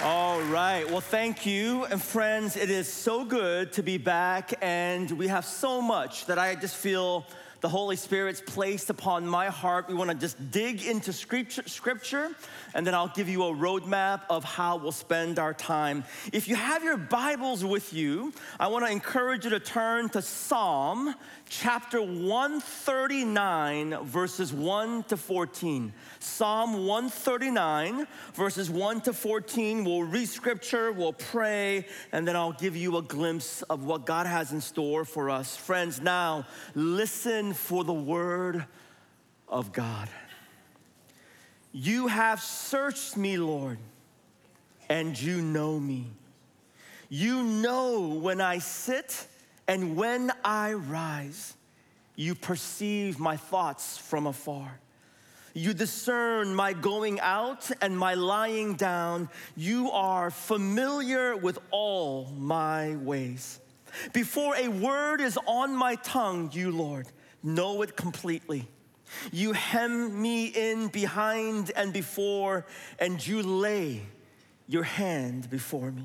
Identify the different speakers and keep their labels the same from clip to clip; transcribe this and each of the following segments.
Speaker 1: All right. Well, thank you. And friends, it is so good to be back. And we have so much that I just feel the Holy Spirit's placed upon my heart. We want to just dig into scripture, scripture, and then I'll give you a roadmap of how we'll spend our time. If you have your Bibles with you, I want to encourage you to turn to Psalm chapter 139, verses 1 to 14. Psalm 139, verses 1 to 14. We'll read scripture, we'll pray, and then I'll give you a glimpse of what God has in store for us. Friends, now listen for the word of God. You have searched me, Lord, and you know me. You know when I sit and when I rise, you perceive my thoughts from afar. You discern my going out and my lying down. You are familiar with all my ways. Before a word is on my tongue, you, Lord, know it completely. You hem me in behind and before, and you lay your hand before me.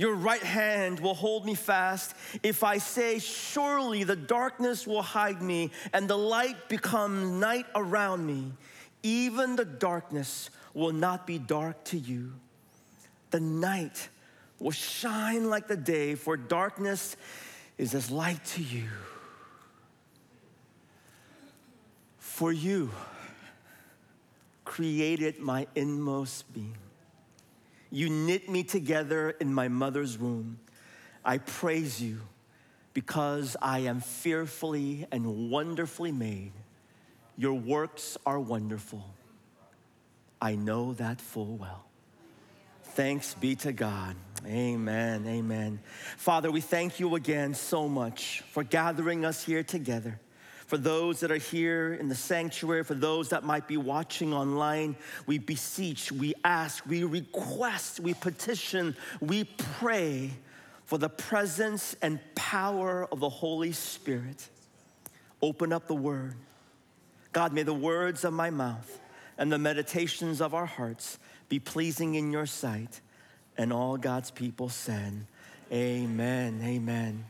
Speaker 1: Your right hand will hold me fast. If I say, Surely the darkness will hide me, and the light become night around me, even the darkness will not be dark to you. The night will shine like the day, for darkness is as light to you. For you created my inmost being. You knit me together in my mother's womb. I praise you because I am fearfully and wonderfully made. Your works are wonderful. I know that full well. Thanks be to God. Amen. Amen. Father, we thank you again so much for gathering us here together for those that are here in the sanctuary, for those that might be watching online, we beseech, we ask, we request, we petition, we pray for the presence and power of the Holy Spirit. Open up the word. God, may the words of my mouth and the meditations of our hearts be pleasing in your sight. And all God's people said, Amen. Amen.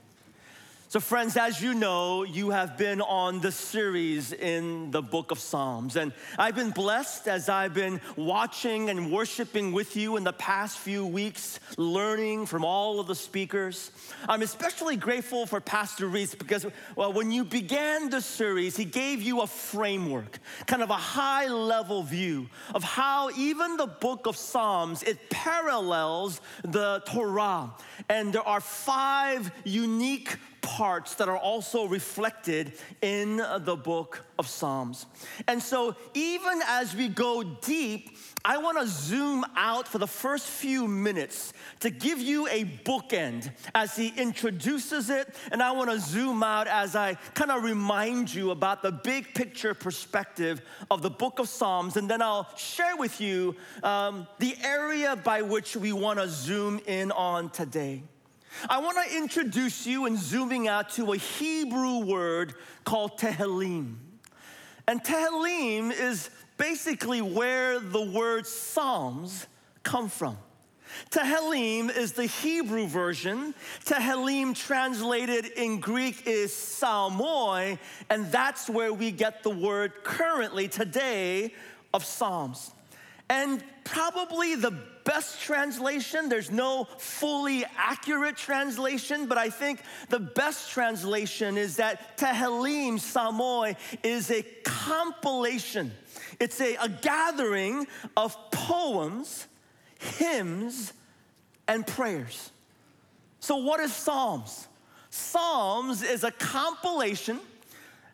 Speaker 1: So, friends, as you know, you have been on the series in the book of Psalms. And I've been blessed as I've been watching and worshiping with you in the past few weeks, learning from all of the speakers. I'm especially grateful for Pastor Reese because, well, when you began the series, he gave you a framework, kind of a high level view of how even the book of Psalms, it parallels the Torah. And there are five unique parts that are also reflected in the book of Psalms. And so, even as we go deep, I want to zoom out for the first few minutes to give you a bookend as he introduces it. And I want to zoom out as I kind of remind you about the big picture perspective of the book of Psalms. And then I'll share with you um, the area by which we want to zoom in on today. I want to introduce you in zooming out to a Hebrew word called Tehillim. And Tehillim is basically where the word Psalms come from. Tehillim is the Hebrew version. Tehillim translated in Greek is psalmoi, and that's where we get the word currently today of Psalms. And probably the best translation, there's no fully accurate translation, but I think the best translation is that Tehillim Psalmoi is a compilation. It's a, a gathering of poems, hymns, and prayers. So, what is Psalms? Psalms is a compilation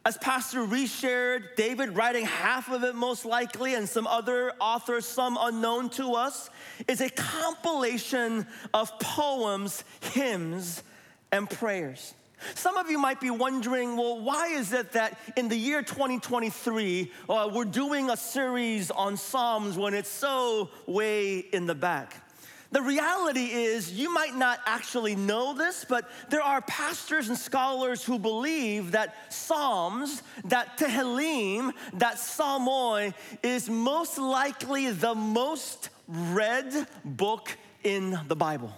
Speaker 1: as Pastor Reese shared, David writing half of it most likely, and some other authors, some unknown to us, is a compilation of poems, hymns, and prayers. Some of you might be wondering, well, why is it that in the year 2023, uh, we're doing a series on Psalms when it's so way in the back? The reality is, you might not actually know this, but there are pastors and scholars who believe that Psalms, that Tehillim, that Psalmoi is most likely the most read book in the Bible.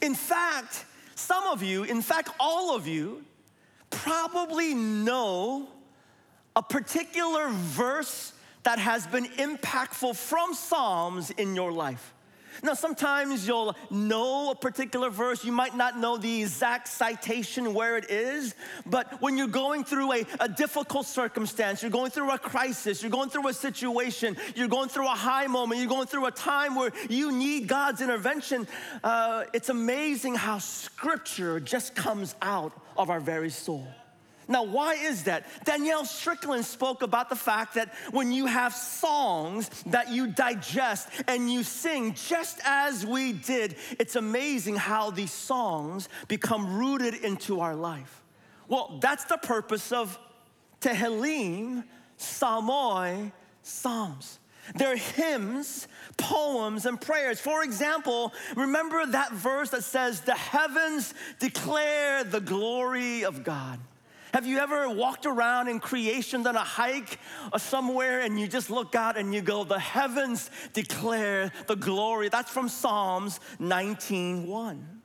Speaker 1: In fact, some of you, in fact, all of you, probably know a particular verse that has been impactful from Psalms in your life. Now, sometimes you'll know a particular verse, you might not know the exact citation where it is, but when you're going through a, a difficult circumstance, you're going through a crisis, you're going through a situation, you're going through a high moment, you're going through a time where you need God's intervention, uh, it's amazing how scripture just comes out of our very soul. Now, why is that? Danielle Strickland spoke about the fact that when you have songs that you digest and you sing, just as we did, it's amazing how these songs become rooted into our life. Well, that's the purpose of Tehillim, Psalmoi, Psalms. They're hymns, poems, and prayers. For example, remember that verse that says, The heavens declare the glory of God. Have you ever walked around in creation, done a hike or somewhere, and you just look out and you go, The heavens declare the glory? That's from Psalms 19:1.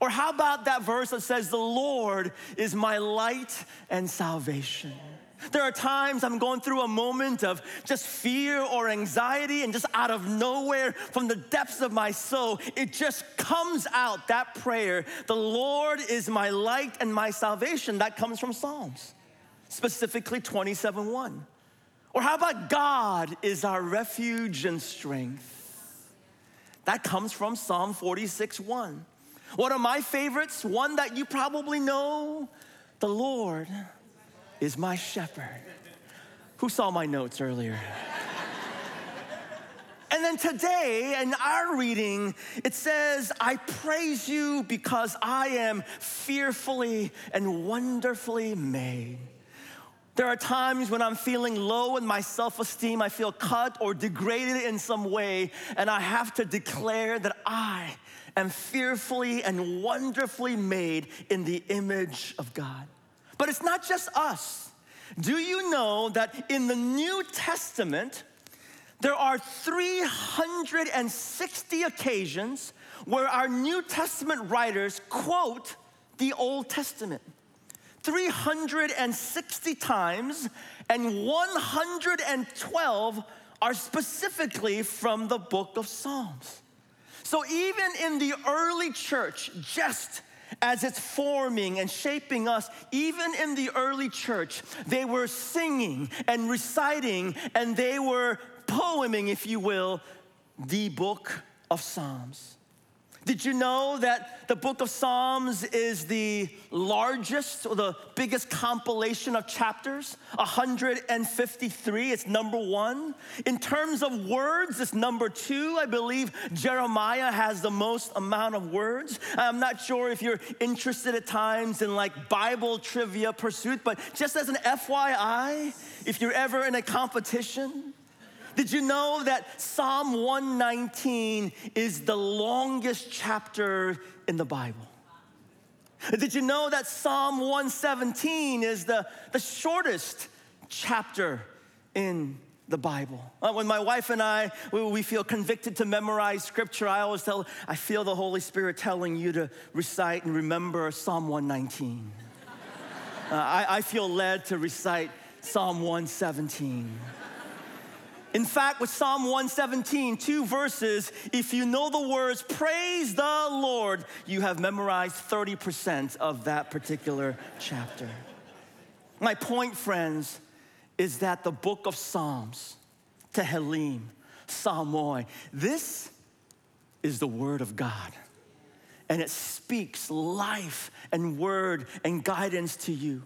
Speaker 1: Or how about that verse that says, The Lord is my light and salvation? There are times I'm going through a moment of just fear or anxiety, and just out of nowhere, from the depths of my soul, it just comes out that prayer The Lord is my light and my salvation. That comes from Psalms, specifically 27 1. Or how about God is our refuge and strength? That comes from Psalm 46 1. One of my favorites, one that you probably know, the Lord is my shepherd. Who saw my notes earlier? And then today, in our reading, it says, I praise you because I am fearfully and wonderfully made. There are times when I'm feeling low in my self esteem, I feel cut or degraded in some way, and I have to declare that I am fearfully and wonderfully made in the image of God. But it's not just us. Do you know that in the New Testament, there are 360 occasions where our New Testament writers quote the Old Testament? 360 times, and 112 are specifically from the book of Psalms. So even in the early church, just as it's forming and shaping us, even in the early church, they were singing and reciting and they were poeming, if you will, the book of Psalms. Did you know that the book of Psalms is the largest or the biggest compilation of chapters? 153, it's number one. In terms of words, it's number two. I believe Jeremiah has the most amount of words. I'm not sure if you're interested at times in like Bible trivia pursuit, but just as an FYI, if you're ever in a competition, did you know that Psalm 119 is the longest chapter in the Bible? Did you know that Psalm 117 is the, the shortest chapter in the Bible. Uh, when my wife and I, we, feel convicted to memorize scripture, I always tell, I feel the Holy Spirit telling you to recite and remember Psalm 119. uh, I, I feel led to recite Psalm 117. In fact, with Psalm 117, two verses, if you know the words, praise the Lord, you have memorized 30% of that particular chapter. My point, friends, is that the book of Psalms, Tehillim, Psalmoi, this is the word of God. And it speaks life and word and guidance to you.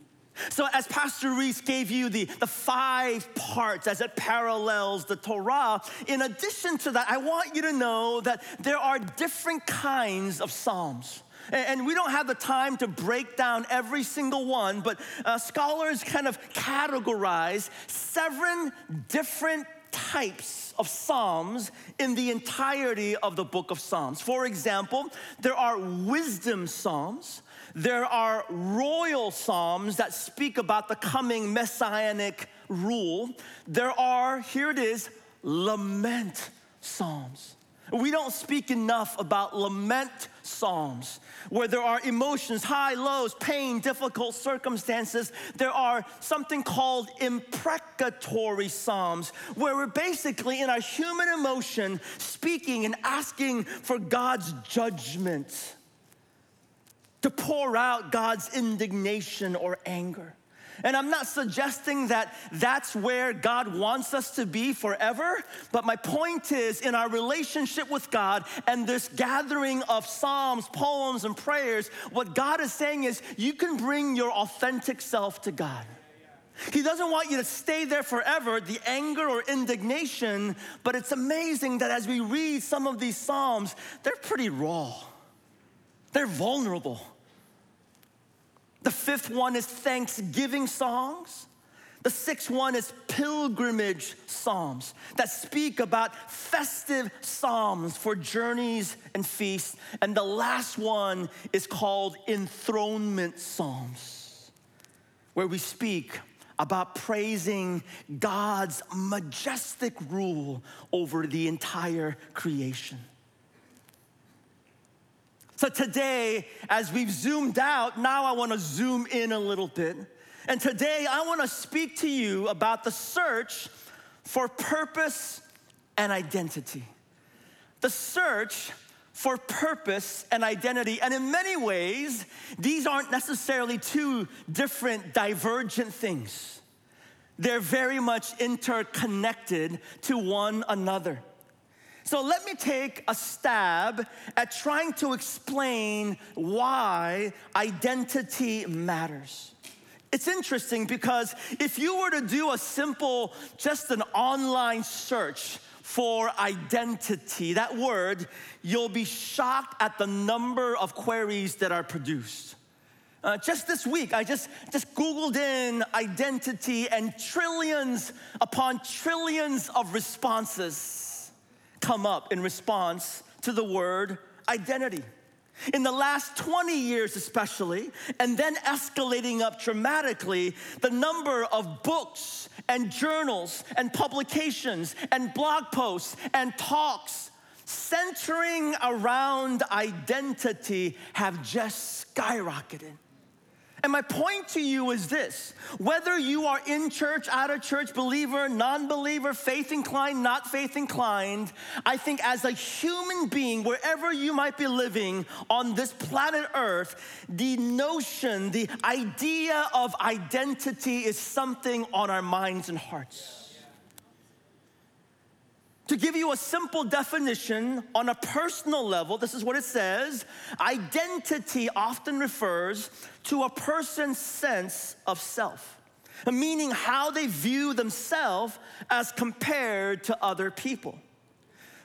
Speaker 1: So, as Pastor Reese gave you the, the five parts as it parallels the Torah, in addition to that, I want you to know that there are different kinds of Psalms. And we don't have the time to break down every single one, but uh, scholars kind of categorize seven different types of Psalms in the entirety of the book of Psalms. For example, there are wisdom Psalms. There are royal psalms that speak about the coming messianic rule. There are, here it is, lament psalms. We don't speak enough about lament psalms where there are emotions, high, lows, pain, difficult circumstances. There are something called imprecatory psalms where we're basically in our human emotion speaking and asking for God's judgment to pour out God's indignation or anger. And I'm not suggesting that that's where God wants us to be forever, but my point is in our relationship with God and this gathering of psalms, poems, and prayers, what God is saying is you can bring your authentic self to God. He doesn't want you to stay there forever, the anger or indignation, but it's amazing that as we read some of these Psalms, they're pretty raw. They're vulnerable. The fifth one is thanksgiving songs. The sixth one is pilgrimage psalms that speak about festive psalms for journeys and feasts. And the last one is called enthronement psalms, where we speak about praising God's majestic rule over the entire creation. So today, as we've zoomed out, now I wanna zoom in a little bit. And today, I wanna speak to you about the search for purpose and identity. The search for purpose and identity. And in many ways, these aren't necessarily two different, divergent things. They're very much interconnected to one another. So let me take a stab at trying to explain why identity matters. It's interesting because if you were to do a simple, just an online search for identity, that word, you'll be shocked at the number of queries that are produced. Uh, just this week, I just, just Googled in identity and trillions upon trillions of responses come up in response to the word identity. In the last 20 years, especially, and then escalating up dramatically, the number of books and journals and publications and blog posts and talks centering around identity have just skyrocketed. And my point to you is this whether you are in church, out of church, believer, non believer, faith inclined, not faith inclined, I think as a human being, wherever you might be living on this planet Earth, the notion, the idea of identity is something on our minds and hearts. To give you a simple definition on a personal level, this is what it says identity often refers to a person's sense of self, meaning how they view themselves as compared to other people.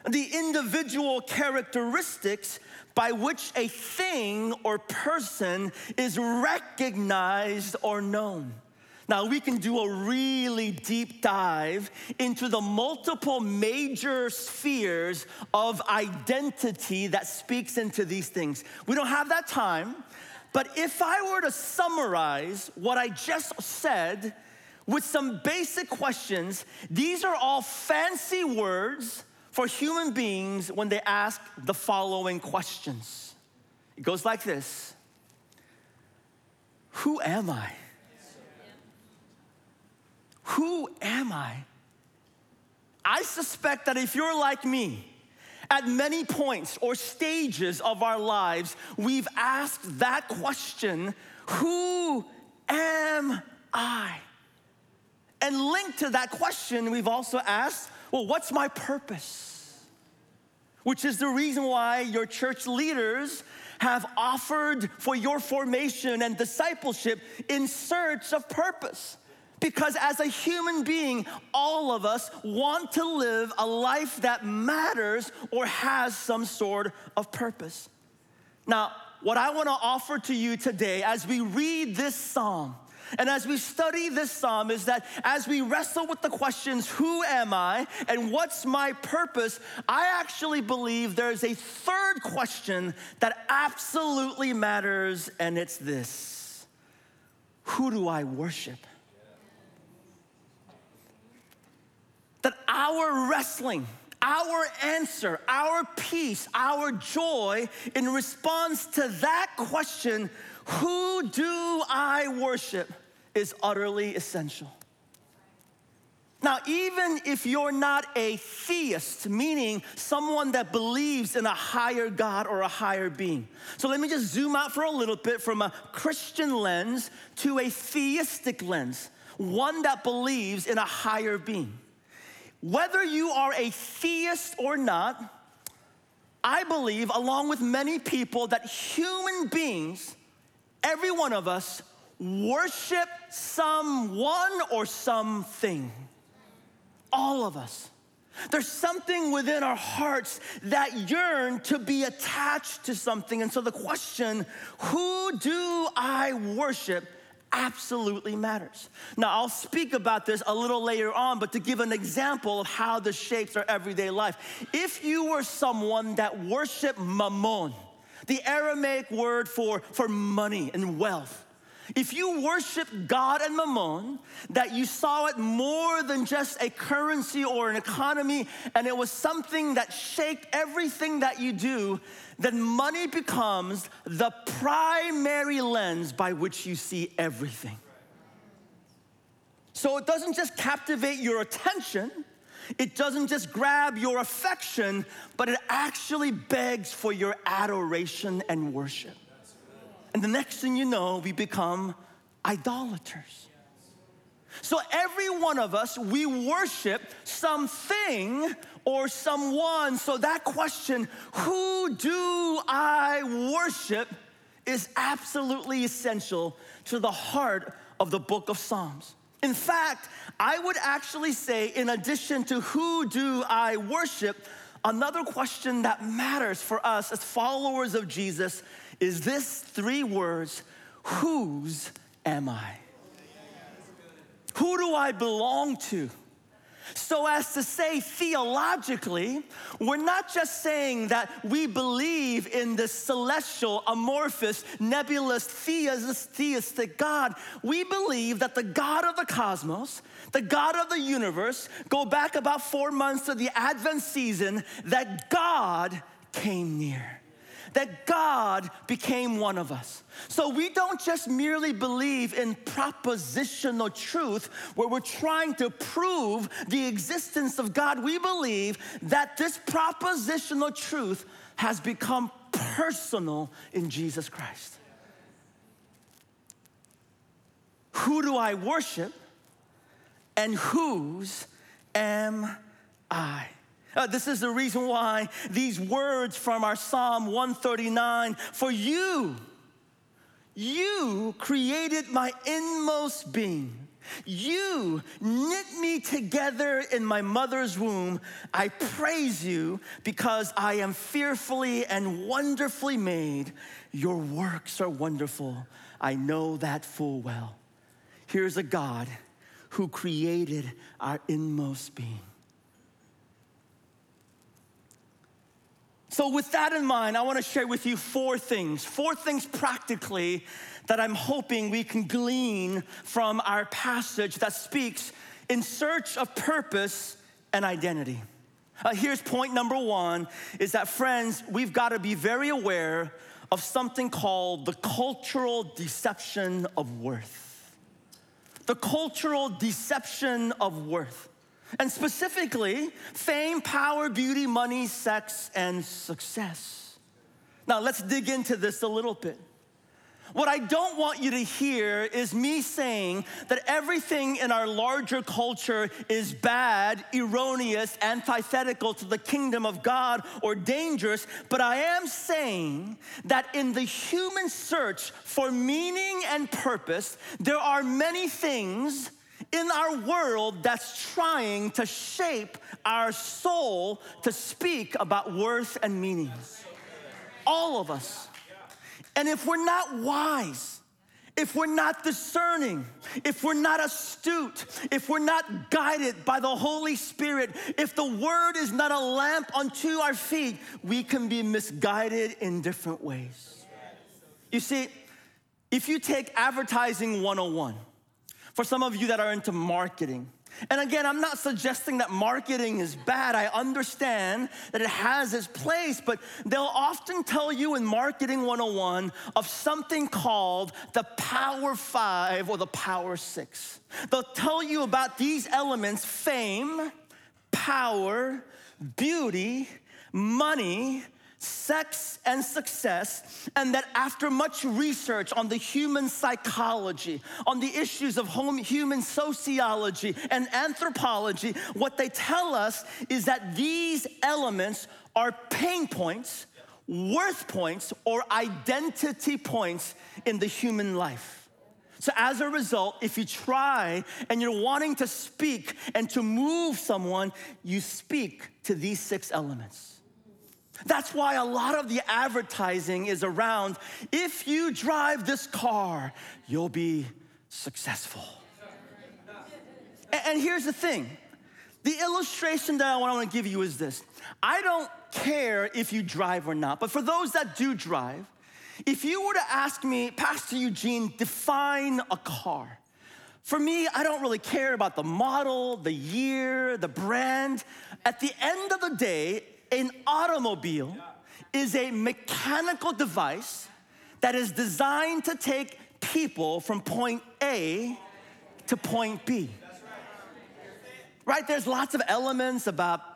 Speaker 1: The individual characteristics by which a thing or person is recognized or known. Now, we can do a really deep dive into the multiple major spheres of identity that speaks into these things. We don't have that time, but if I were to summarize what I just said with some basic questions, these are all fancy words for human beings when they ask the following questions. It goes like this Who am I? Who am I? I suspect that if you're like me, at many points or stages of our lives, we've asked that question Who am I? And linked to that question, we've also asked, Well, what's my purpose? which is the reason why your church leaders have offered for your formation and discipleship in search of purpose. Because as a human being, all of us want to live a life that matters or has some sort of purpose. Now, what I want to offer to you today as we read this psalm and as we study this psalm, is that as we wrestle with the questions, who am I and what's my purpose, I actually believe there's a third question that absolutely matters, and it's this Who do I worship? That our wrestling, our answer, our peace, our joy in response to that question who do I worship is utterly essential. Now, even if you're not a theist, meaning someone that believes in a higher God or a higher being. So let me just zoom out for a little bit from a Christian lens to a theistic lens, one that believes in a higher being. Whether you are a theist or not, I believe, along with many people, that human beings every one of us worship someone or something. All of us. There's something within our hearts that yearn to be attached to something. And so the question, who do I worship? Absolutely matters. Now, I'll speak about this a little later on, but to give an example of how this shapes our everyday life. If you were someone that worshiped mammon, the Aramaic word for, for money and wealth. If you worship God and mammon, that you saw it more than just a currency or an economy, and it was something that shaped everything that you do, then money becomes the primary lens by which you see everything. So it doesn't just captivate your attention, it doesn't just grab your affection, but it actually begs for your adoration and worship. And the next thing you know, we become idolaters. So every one of us, we worship something or someone. So that question, who do I worship, is absolutely essential to the heart of the book of Psalms. In fact, I would actually say, in addition to who do I worship, another question that matters for us as followers of Jesus is this three words Whose am I? Who do I belong to? So, as to say theologically, we're not just saying that we believe in the celestial, amorphous, nebulous, theistic God. We believe that the God of the cosmos, the God of the universe, go back about four months to the Advent season, that God came near that God became one of us. So we don't just merely believe in propositional truth where we're trying to prove the existence of God. We believe that this propositional truth has become personal in Jesus Christ. Who do I worship and whose am I? Uh, this is the reason why these words from our Psalm 139 for you, you created my inmost being. You knit me together in my mother's womb. I praise you because I am fearfully and wonderfully made. Your works are wonderful. I know that full well. Here's a God who created our inmost being. So, with that in mind, I want to share with you four things, four things practically that I'm hoping we can glean from our passage that speaks in search of purpose and identity. Uh, here's point number one is that, friends, we've got to be very aware of something called the cultural deception of worth. The cultural deception of worth. And specifically, fame, power, beauty, money, sex, and success. Now, let's dig into this a little bit. What I don't want you to hear is me saying that everything in our larger culture is bad, erroneous, antithetical to the kingdom of God, or dangerous, but I am saying that in the human search for meaning and purpose, there are many things in our world that's trying to shape our soul to speak about worth and meaning. All of us. And if we're not wise, if we're not discerning, if we're not astute, if we're not guided by the Holy Spirit, if the Word is not a lamp unto our feet, we can be misguided in different ways. You see, if you take advertising 101, for some of you that are into marketing, and again, I'm not suggesting that marketing is bad. I understand that it has its place, but they'll often tell you in Marketing 101 of something called the Power Five or the Power Six. They'll tell you about these elements fame, power, beauty, money, sex and success, and that after much research on the human psychology, on the issues of home, human sociology and anthropology, what they tell us is that these elements are pain points, worth points, or identity points in the human life. So, as a result, if you try and you're wanting to speak and to move someone, you speak to these six elements. That's why a lot of the advertising is around if you drive this car, you'll be successful. And here's the thing the illustration that I want to give you is this I don't care if you drive or not, but for those that do drive, if you were to ask me, Pastor Eugene, define a car. For me, I don't really care about the model, the year, the brand. At the end of the day, an automobile is a mechanical device that is designed to take people from point A to point B. Right? There's lots of elements about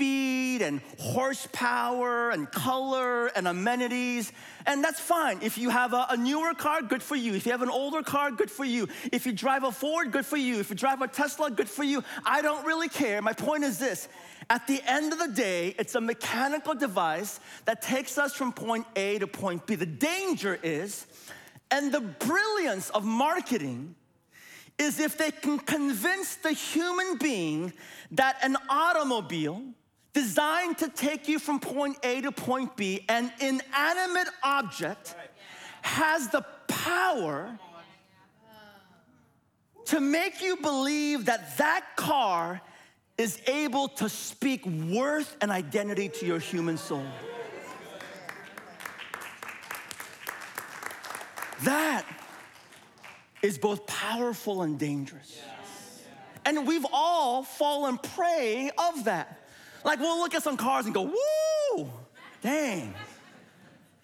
Speaker 1: speed and horsepower and color and amenities. And that's fine. If you have a, a, newer car, good for you. If you have an older car, good for you. If you drive a Ford, good for you. If you drive a Tesla, good for you. I don't really care. My point is this at the end of the day, it's a mechanical device that takes us from point A to point B. The danger is, and the brilliance of marketing is if they can convince the human being that an automobile designed to take you from point A to point B, an inanimate object, has the power to make you believe that that car is able to speak worth and identity to your human soul. That is both powerful and dangerous. And we've all fallen prey of that. Like we'll look at some cars and go, woo, dang.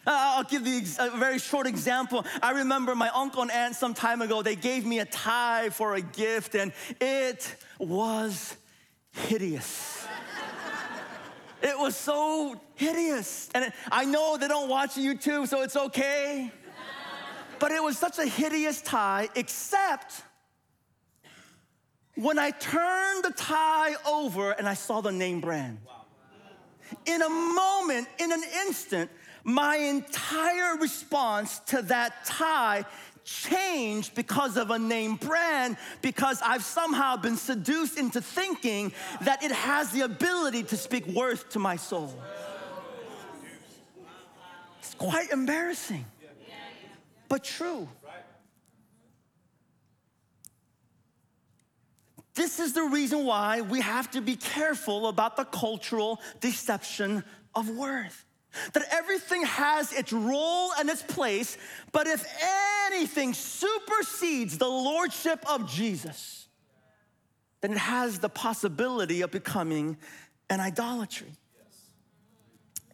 Speaker 1: Uh, I'll give the a very short example. I remember my uncle and aunt some time ago, they gave me a tie for a gift, and it was hideous. it was so hideous. And I know they don't watch YouTube, so it's okay. But it was such a hideous tie, except when I turned the tie over and I saw the name brand. In a moment, in an instant, my entire response to that tie changed because of a name brand because I've somehow been seduced into thinking that it has the ability to speak worth to my soul. It's quite embarrassing, but true. This is the reason why we have to be careful about the cultural deception of worth that everything has its role and its place, but if anything supersedes the lordship of Jesus, then it has the possibility of becoming an idolatry.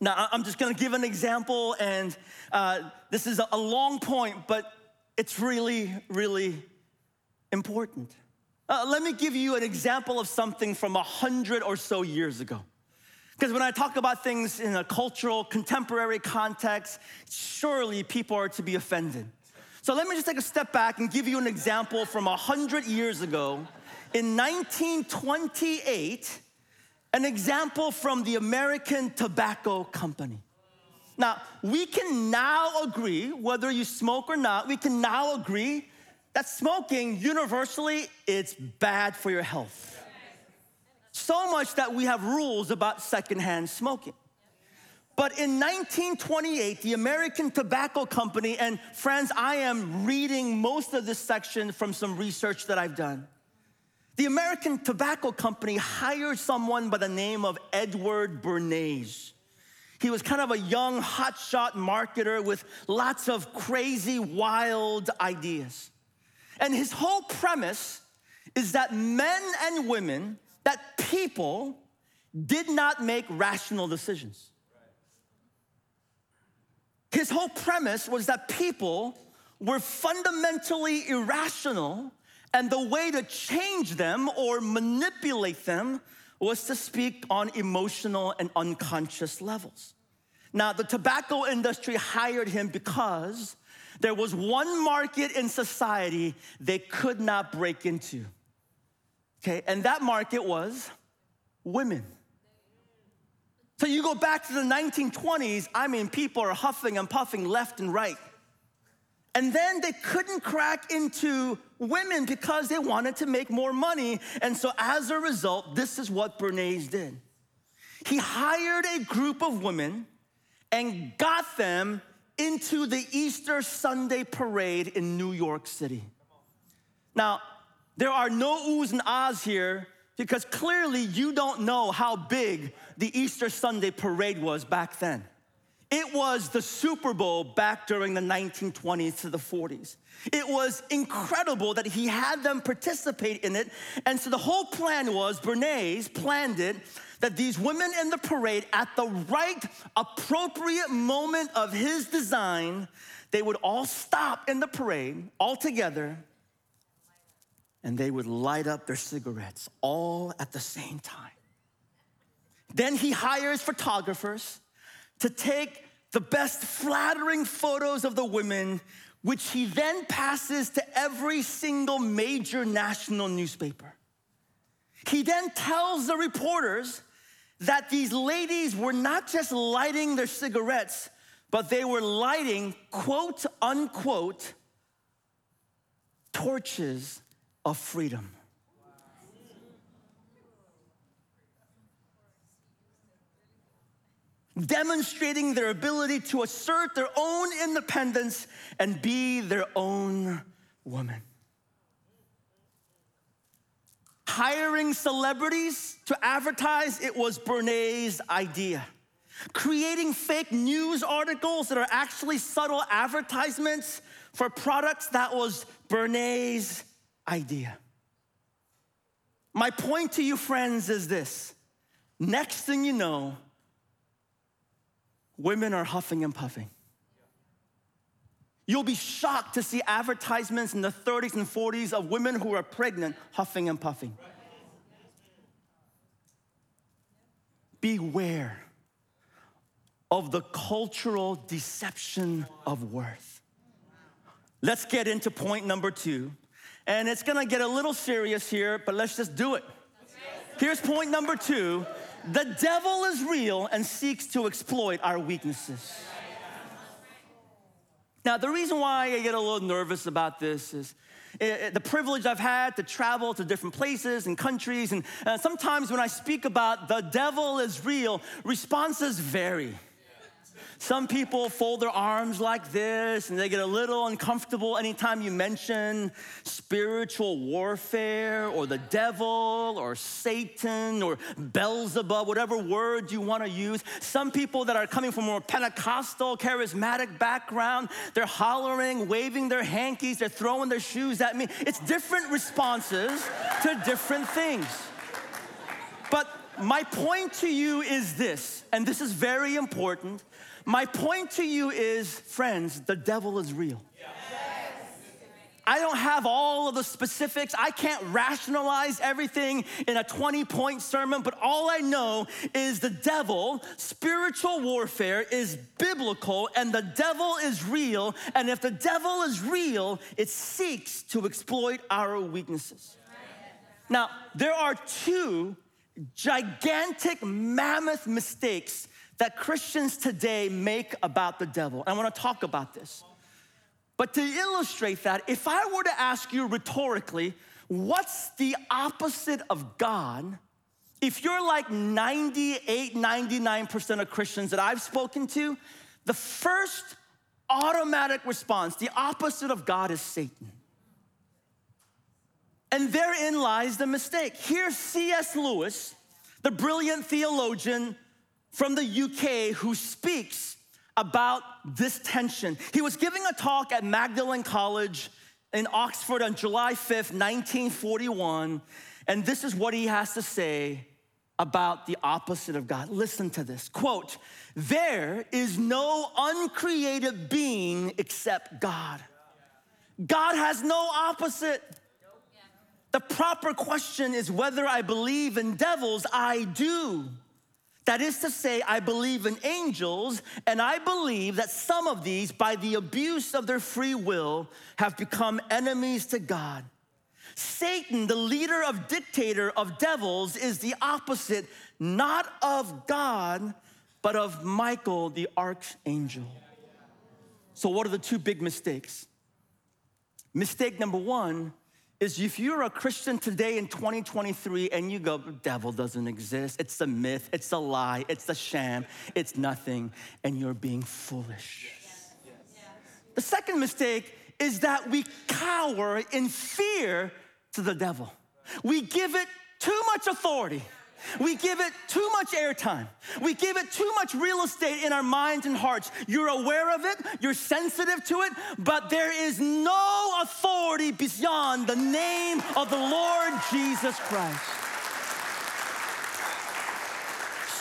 Speaker 1: Now, I'm just gonna give an example, and uh, this is a long point, but it's really, really important. Uh, let me give you an example of something from a hundred or so years ago. Because when I talk about things in a cultural, contemporary context, surely people are to be offended. So let me just take a step back and give you an example from a 100 years ago. In 1928, an example from the American Tobacco Company. Now, we can now agree, whether you smoke or not, we can now agree that smoking universally it's bad for your health. So much that we have rules about secondhand smoking. But in 1928, the American Tobacco Company, and friends, I am reading most of this section from some research that I've done. The American Tobacco Company hired someone by the name of Edward Bernays. He was kind of a young, hotshot marketer with lots of crazy, wild ideas. And his whole premise is that men and women, that people, did not make rational decisions. His whole premise was that people were fundamentally irrational, and the way to change them or manipulate them was to speak on emotional and unconscious levels. Now, the tobacco industry hired him because there was one market in society they could not break into. Okay, and that market was women. So you go back to the 1920s, I mean, people are huffing and puffing left and right. And then they couldn't crack into women because they wanted to make more money. And so as a result, this is what Bernays did. He hired a group of women and got them into the Easter Sunday parade in New York City. Now, there are no oohs and ahs here because clearly you don't know how big the Easter Sunday parade was back then. It was the Super Bowl back during the 1920s to the 40s. It was incredible that he had them participate in it. And so the whole plan was Bernays planned it that these women in the parade, at the right appropriate moment of his design, they would all stop in the parade all together and they would light up their cigarettes all at the same time. Then he hires photographers to take the best flattering photos of the women, which he then passes to every single major national newspaper. He then tells the reporters that these ladies were not just lighting their cigarettes, but they were lighting, quote unquote, torches of freedom. Demonstrating their ability to assert their own independence and be their own woman. Hiring celebrities to advertise, it was Bernays' idea. Creating fake news articles that are actually subtle advertisements for products, that was Bernays' idea. My point to you, friends, is this next thing you know, women are huffing and puffing. You'll be shocked to see advertisements in the 30s and 40s of women who are pregnant huffing and puffing. Beware of the cultural deception of worth. Let's get into point number two and it's gonna get a little serious here, but let's just do it. Here's point number two the devil is real and seeks to exploit our weaknesses. Now, the reason why I get a little nervous about this is eh, eh, the privilege I've had to travel to different places and countries, and uh, sometimes when I speak about the devil is real, responses vary. Some people fold their arms like this and they get a little uncomfortable anytime you mention spiritual warfare or the devil or Satan or Beelzebub, whatever word you want to use. Some people that are coming from a more Pentecostal, charismatic background, they're hollering, waving their hankies, they're throwing their shoes at me. It's different responses to different things. But my point to you is this, and this is very important my point to you is, friends, the devil is real. I don't have all of the specifics. I can't rationalize everything in a 20 point sermon, but all I know is the devil, spiritual warfare is biblical, and the devil is real. And if the devil is real, it seeks to exploit our weaknesses. Now, there are two gigantic, mammoth mistakes that Christians today make about the devil. I want to talk about this. But to illustrate that, if I were to ask you rhetorically, what's the opposite of God? If you're like 98, 99% of Christians that I've spoken to, the first automatic response, the opposite of God is Satan. And therein lies the mistake. Here's C.S. Lewis, the brilliant theologian from the UK, who speaks about this tension. He was giving a talk at Magdalen College in Oxford on July 5th, 1941, and this is what he has to say about the opposite of God. Listen to this quote, there is no uncreated being except God. God has no opposite. The proper question is whether I believe in devils. I do. That is to say, I believe in angels, and I believe that some of these, by the abuse of their free will, have become enemies to God. Satan, the leader of dictator of devils, is the opposite, not of God, but of Michael, the archangel. So, what are the two big mistakes? Mistake number one is if you're a Christian today in 2023 and you go, devil doesn't exist, it's a myth, it's a lie, it's a sham, it's nothing, and you're being foolish. Yes. Yes. The second mistake is that we cower in fear to the devil. We give it too much authority. We give it too much airtime. We give it too much real estate in our minds and hearts. You're aware of it, you're sensitive to it, but there is no authority beyond the name of the Lord Jesus Christ.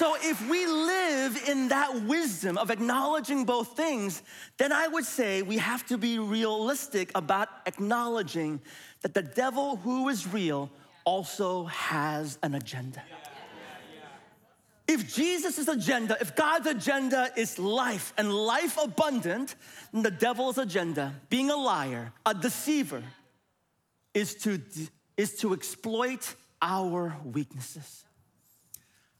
Speaker 1: So, if we live in that wisdom of acknowledging both things, then I would say we have to be realistic about acknowledging that the devil, who is real, also has an agenda. If Jesus' agenda, if God's agenda is life and life abundant, then the devil's agenda, being a liar, a deceiver, is to, is to exploit our weaknesses.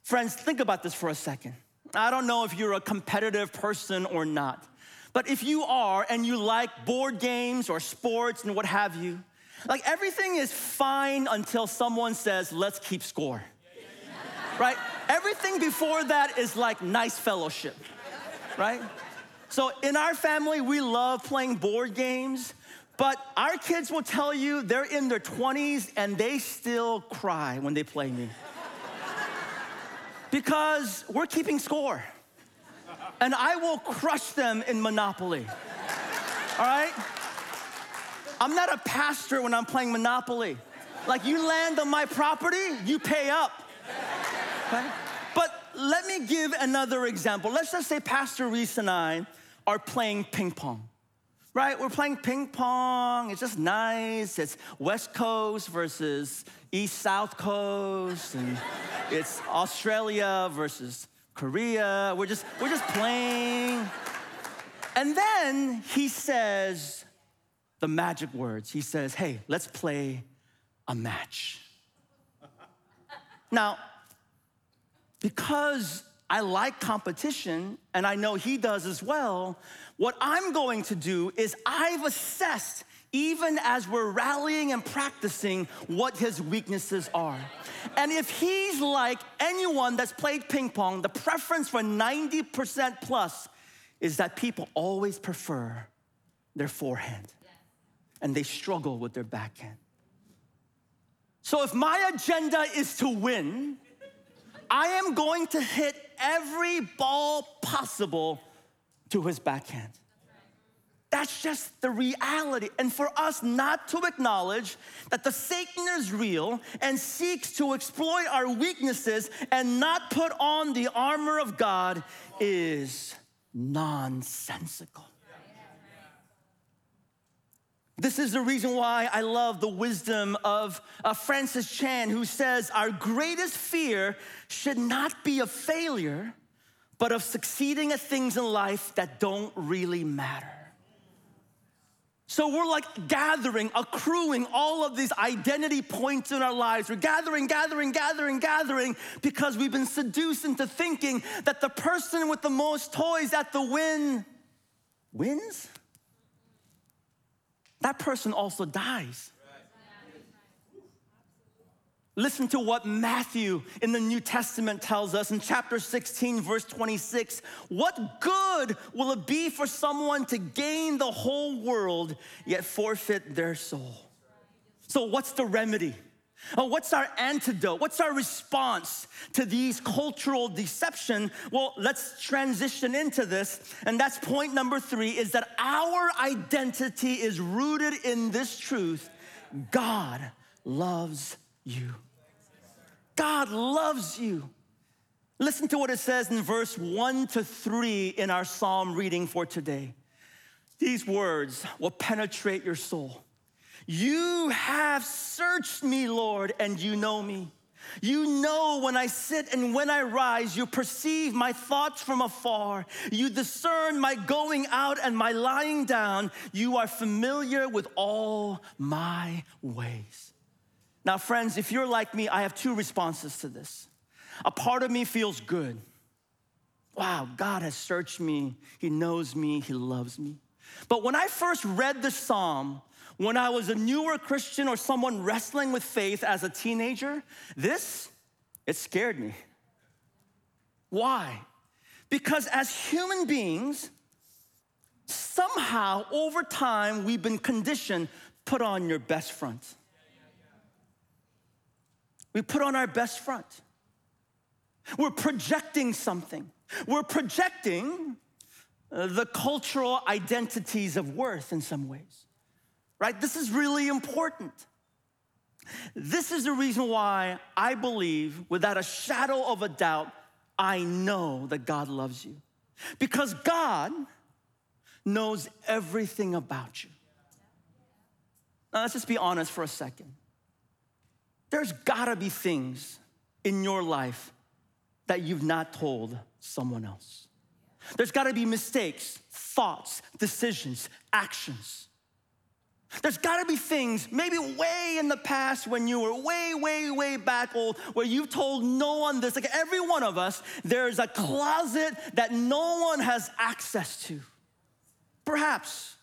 Speaker 1: Friends, think about this for a second. I don't know if you're a competitive person or not, but if you are and you like board games or sports and what have you, like everything is fine until someone says, let's keep score right? Everything before that is like nice fellowship, right? So in our family, we love playing board games, but our kids will tell you they're in their 20s and they still cry when they play me. Because we're keeping score. And I will crush them in Monopoly. All right? I'm not a pastor when I'm playing Monopoly. Like you land on my property, you pay up. Me give another example. Let's just say Pastor Reese and I are playing ping pong. Right? We're playing ping pong. It's just nice. It's West Coast versus East South Coast, and it's Australia versus Korea. We're just we're just playing. And then he says the magic words. He says, "Hey, let's play a match." Now, because I like competition and I know he does as well, what I'm going to do is I've assessed even as we're rallying and practicing what his weaknesses are. And if he's like anyone that's played ping pong, the preference for 90% plus is that people always prefer their forehand and they struggle with their backhand. So if my agenda is to win, I am going to hit every ball possible to his backhand. That's just the reality. And for us not to acknowledge that the Satan is real and seeks to exploit our weaknesses and not put on the armor of God is nonsensical. This is the reason why I love the wisdom of uh, Francis Chan, who says, Our greatest fear should not be of failure, but of succeeding at things in life that don't really matter. So we're like gathering, accruing all of these identity points in our lives. We're gathering, gathering, gathering, gathering because we've been seduced into thinking that the person with the most toys at the win wins. That person also dies. Listen to what Matthew in the New Testament tells us in chapter 16, verse 26. What good will it be for someone to gain the whole world yet forfeit their soul? So, what's the remedy? Oh, what's our antidote? What's our response to these cultural deception? Well, let's transition into this. And that's point number three is that our identity is rooted in this truth God loves you. God loves you. Listen to what it says in verse one to three in our psalm reading for today. These words will penetrate your soul. You have searched me, Lord, and you know me. You know when I sit and when I rise, you perceive my thoughts from afar. You discern my going out and my lying down. You are familiar with all my ways. Now, friends, if you're like me, I have two responses to this. A part of me feels good. Wow, God has searched me, He knows me, He loves me. But when I first read the psalm, when I was a newer Christian or someone wrestling with faith as a teenager, this, it scared me. Why? Because as human beings, somehow over time we've been conditioned put on your best front. We put on our best front. We're projecting something. We're projecting uh, the cultural identities of worth in some ways, right? This is really important. This is the reason why I believe, without a shadow of a doubt, I know that God loves you. Because God knows everything about you. Now, let's just be honest for a second there's gotta be things in your life that you've not told someone else. There's gotta be mistakes, thoughts, decisions, actions. There's gotta be things, maybe way in the past when you were way, way, way back old, where you've told no one this. Like every one of us, there's a closet that no one has access to. Perhaps.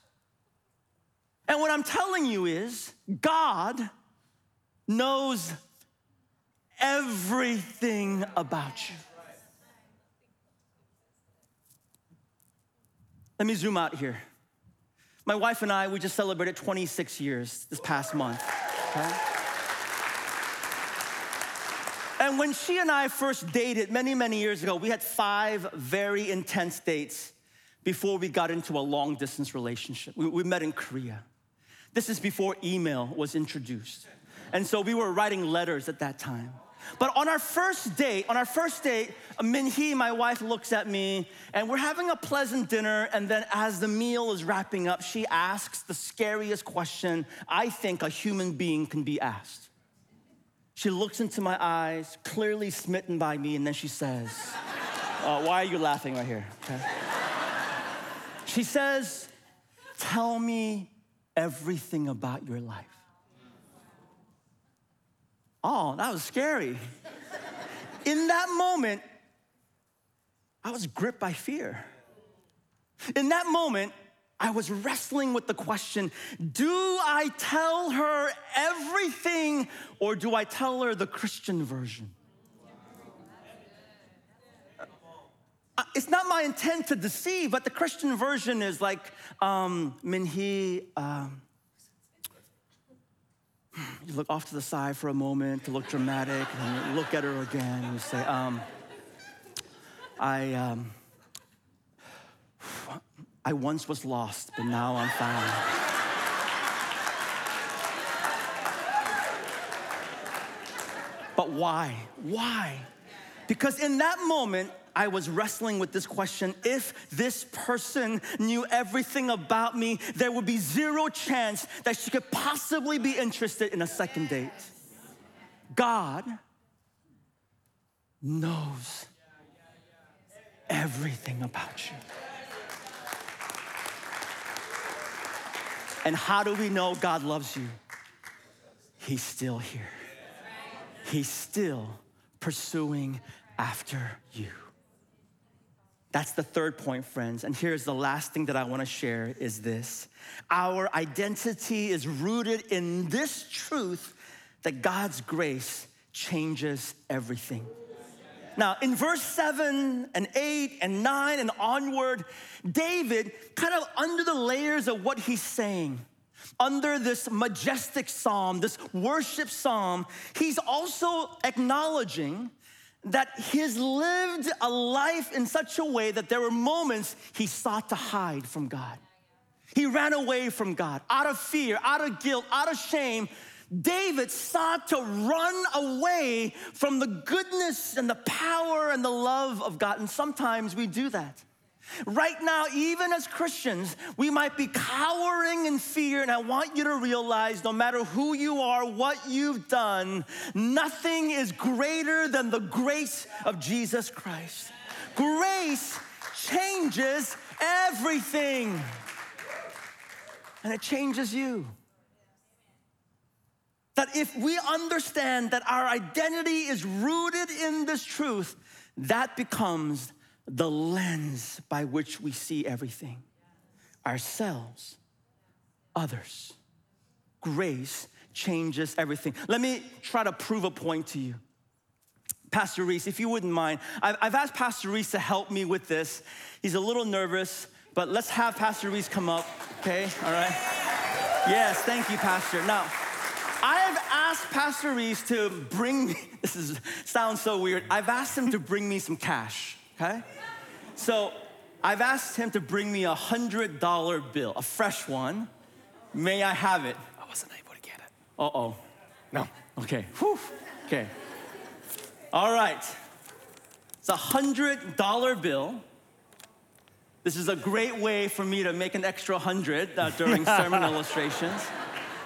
Speaker 1: And what I'm telling you is, God knows everything about you. Let me zoom out here. My wife and I, we just celebrated 26 years this past month. Okay? And when she and I first dated many, many years ago, we had five very intense dates before we got into a long distance relationship. We, we met in Korea. This is before email was introduced. And so we were writing letters at that time. But on our first date, on our first date, Minhee, my wife, looks at me and we're having a pleasant dinner. And then as the meal is wrapping up, she asks the scariest question I think a human being can be asked. She looks into my eyes, clearly smitten by me, and then she says, uh, Why are you laughing right here? Okay. She says, Tell me everything about your life. Oh, that was scary. In that moment, I was gripped by fear. In that moment, I was wrestling with the question do I tell her everything or do I tell her the Christian version? Uh, it's not my intent to deceive, but the Christian version is like um, Minhee. Um, you look off to the side for a moment to look dramatic, and look at her again, and you say, um, I, um, I once was lost, but now I'm found. but why? Why? Because in that moment, I was wrestling with this question if this person knew everything about me, there would be zero chance that she could possibly be interested in a second date. God knows everything about you. And how do we know God loves you? He's still here. He's still pursuing after you. That's the third point, friends. And here's the last thing that I want to share is this. Our identity is rooted in this truth that God's grace changes everything. Now, in verse 7 and 8 and 9 and onward, David, kind of under the layers of what he's saying, under this majestic psalm, this worship psalm, he's also acknowledging that he's lived a life in such a way that there were moments he sought to hide from God. He ran away from God out of fear, out of guilt, out of shame, David sought to run away from the goodness and the power and the love of God. And sometimes we do that. Right now, even as Christians, we might be cowering in fear, and I want you to realize no matter who you are, what you've done, nothing is greater than the grace of Jesus Christ. Grace changes everything, and it changes you that if we understand that our identity is rooted in this truth, that becomes the lens by which we see everything ourselves, others. Grace changes everything. Let me try to prove a point to you. Pastor Reese, if you wouldn't mind, I've asked Pastor Reese to help me with this. He's a little nervous, but let's have Pastor Reese come up, okay? All right? Yes, thank you, Pastor. Now, I have asked Pastor Reese to bring me, this is, sounds so weird. I've asked him to bring me some cash, okay? So I've asked him to bring me a hundred dollar bill, a fresh one. May I have it?
Speaker 2: I wasn't able to get it.
Speaker 1: Uh oh.
Speaker 2: No.
Speaker 1: Okay. Whew. Okay. All right. It's a hundred dollar bill. This is a great way for me to make an extra hundred uh, during sermon illustrations.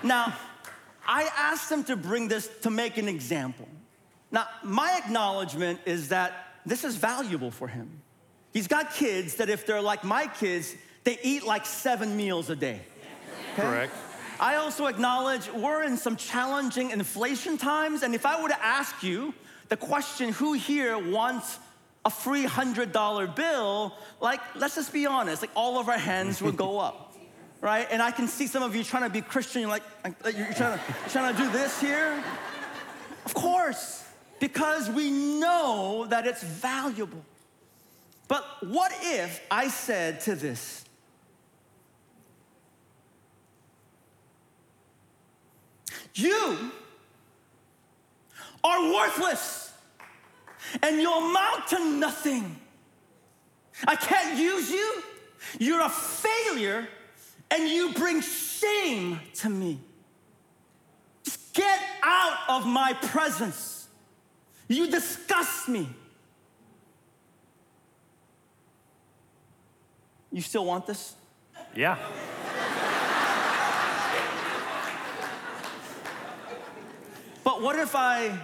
Speaker 1: Now, I asked him to bring this to make an example. Now, my acknowledgement is that this is valuable for him. He's got kids that, if they're like my kids, they eat like seven meals a day.
Speaker 2: Okay? Correct.
Speaker 1: I also acknowledge we're in some challenging inflation times, and if I were to ask you the question, who here wants a free $100 bill, like, let's just be honest, like all of our hands would go up right? And I can see some of you trying to be Christian, you're like, you're trying to, you're trying to do this here. Of course, because we know that it's valuable. But what if I said to this, You are worthless and you amount to nothing. I can't use you. You're a failure and you bring shame to me. Just get out of my presence. You disgust me. You still want this?
Speaker 2: Yeah.
Speaker 1: but what if I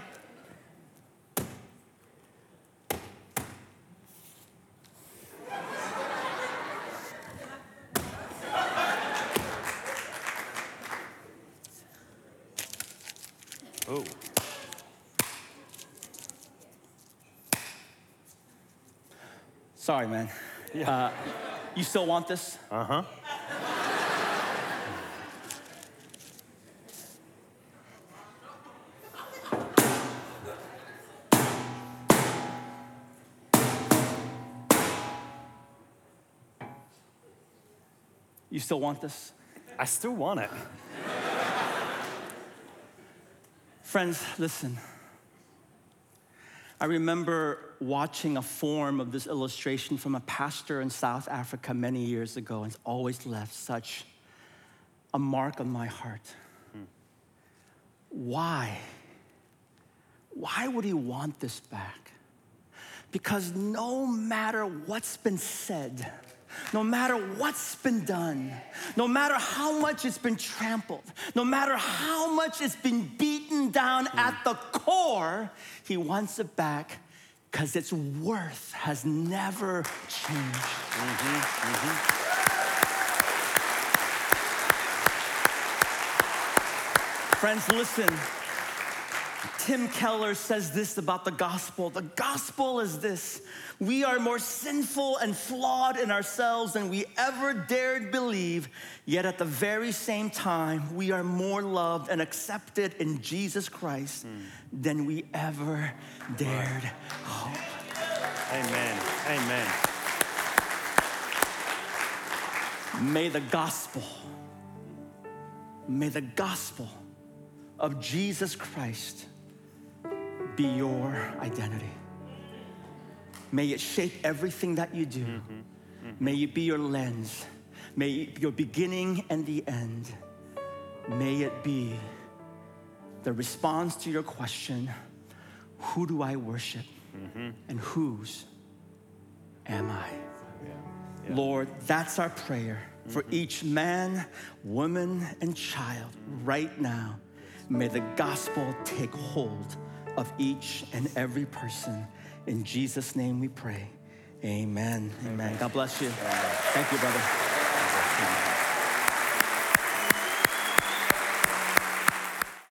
Speaker 1: Sorry, man. Yeah. Uh, you still want this?
Speaker 2: Uh huh.
Speaker 1: You still want this?
Speaker 2: I still want it.
Speaker 1: Friends, listen. I remember watching a form of this illustration from a pastor in South Africa many years ago, and it's always left such a mark on my heart. Hmm. Why? Why would he want this back? Because no matter what's been said, no matter what's been done, no matter how much it's been trampled, no matter how much it's been beaten down at the core, he wants it back because its worth has never changed. Mm-hmm, mm-hmm. Friends, listen. Tim Keller says this about the gospel. The gospel is this we are more sinful and flawed in ourselves than we ever dared believe, yet at the very same time, we are more loved and accepted in Jesus Christ than we ever dared hope.
Speaker 2: Amen. Amen.
Speaker 1: May the gospel, may the gospel of Jesus Christ be your identity. May it shape everything that you do. Mm-hmm. Mm-hmm. May it be your lens. May it be your beginning and the end. May it be the response to your question who do I worship mm-hmm. and whose am I? Lord, that's our prayer for each man, woman, and child right now. May the gospel take hold of each and every person. In Jesus' name we pray. Amen. Amen. God bless you. Thank you, brother.